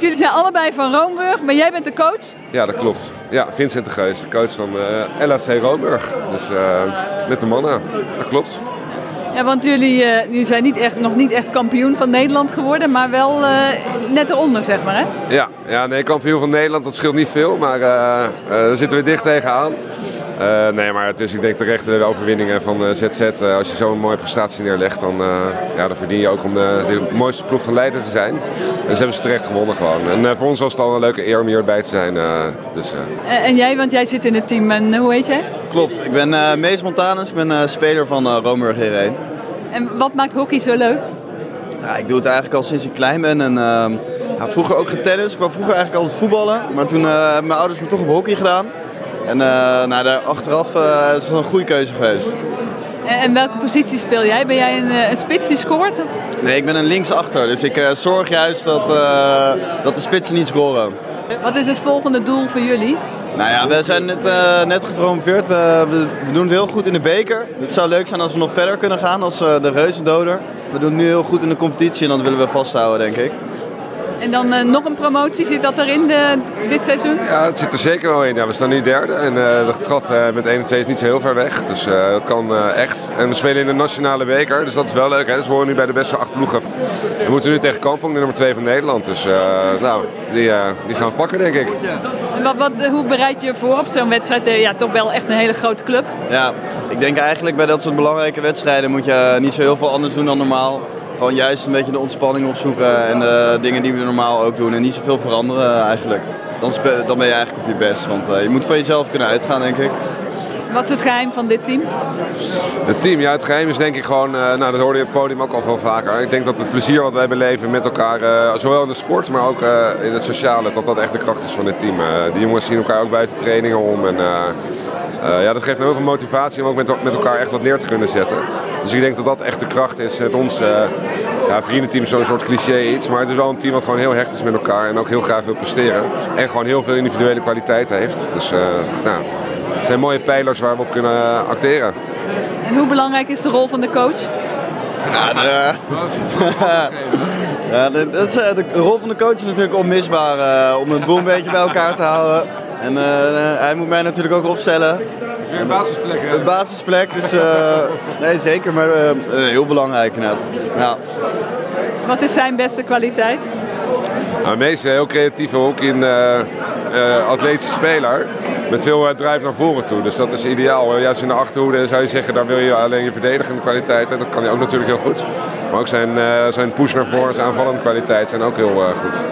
Jullie zijn allebei van Roomburg, maar jij bent de coach? Ja, dat klopt. Ja, Vincent de Geus, coach van uh, LHC Roomburg. Dus uh, met de mannen, dat klopt. Ja, want jullie, uh, jullie zijn niet echt, nog niet echt kampioen van Nederland geworden, maar wel net eronder, zeg maar, hè? Ja, ja, nee, kampioen van Nederland, dat scheelt niet veel, maar daar zitten we dicht tegenaan. Uh, nee, maar het is ik denk terechte overwinningen van uh, ZZ. Uh, als je zo'n mooie prestatie neerlegt, dan, ja, dan verdien je ook om de, de, mooiste ploeg van Leiden te zijn. En ze hebben ze terecht gewonnen gewoon. En voor ons was het al een leuke eer om hierbij te zijn. dus, en jij, want jij zit in het team. En hoe heet jij? Klopt, ik ben Mees Montanus. Ik ben speler van uh, Roomburg hierheen. En wat maakt hockey zo leuk? Ja, ik doe het eigenlijk al sinds ik klein ben. En, ehm, ja, vroeger ook getennis. Ik wou vroeger eigenlijk altijd voetballen. Maar toen hebben mijn ouders me toch op hockey gedaan. En uh, nou, daar achteraf uh, is het een goede keuze geweest. En, welke positie speel jij? Ben jij een, een spits die scoort? Of? Nee, ik ben een linksachter. Dus ik uh, zorg juist dat, dat de spitsen niet scoren. Wat is het volgende doel voor jullie? Nou ja, we zijn net, net gepromoveerd. We, we, doen het heel goed in de beker. Het zou leuk zijn als we nog verder kunnen gaan als de reuzendoder. We doen het nu heel goed in de competitie en dat willen we vasthouden, denk ik. En dan uh, nog een promotie, zit dat erin de, dit seizoen? Ja, het zit er zeker wel in. Ja, we staan nu derde en uh, het gat uh, met 1 en 2 is niet zo heel ver weg. Dus dat kan echt. En we spelen in de nationale beker, dus dat is wel leuk. Hè? Dus we horen nu bij de beste acht ploegen. We moeten nu tegen Kampong, de nummer 2 van Nederland. Dus nou, die, die gaan we pakken, denk ik. En wat, wat, hoe bereid je je voor op zo'n wedstrijd? ja, toch wel echt een hele grote club. Ja, ik denk eigenlijk bij dat soort belangrijke wedstrijden moet je niet zo heel veel anders doen dan normaal gewoon juist een beetje de ontspanning opzoeken en de dingen die we normaal ook doen en niet zoveel veranderen eigenlijk. Dan, dan ben je eigenlijk op je best, want uh, je moet van jezelf kunnen uitgaan denk ik. Wat is het geheim van dit team? Het team, ja, het geheim is denk ik gewoon, uh, nou dat hoorde je op het podium ook al veel vaker. Ik denk dat het plezier wat wij beleven met elkaar, uh, zowel in de sport, maar ook uh, in het sociale, dat dat echt de kracht is van dit team. die jongens zien elkaar ook buiten trainingen om en ja, dat geeft heel veel motivatie om ook met, met elkaar echt wat neer te kunnen zetten. Dus ik denk dat dat echt de kracht is. Het ons ja, vriendenteam is zo'n soort cliché iets, maar het is wel een team wat gewoon heel hecht is met elkaar en ook heel graag wil presteren. En gewoon heel veel individuele kwaliteit heeft. Dus nou, het zijn mooie pijlers waar we op kunnen acteren. En hoe belangrijk is de rol van de coach? Ja, de, ja, de, dat is, eh, de rol van de coach is natuurlijk onmisbaar uh, om het boel een beetje bij elkaar te houden. En uh, hij moet mij natuurlijk ook opstellen. Het is weer een basisplek, hè? Een basisplek, dus nee, zeker, maar heel belangrijk net. Ja. Wat is zijn beste kwaliteit? Nou, meeste heel creatief, ook in atletische speler met veel uh, drive naar voren toe. Dus dat is ideaal. Juist in de achterhoede zou je zeggen, daar wil je alleen je verdedigende kwaliteiten. Dat kan hij ook natuurlijk heel goed. Maar ook zijn, uh, zijn push naar voren, zijn aanvallende kwaliteit zijn ook heel uh, goed.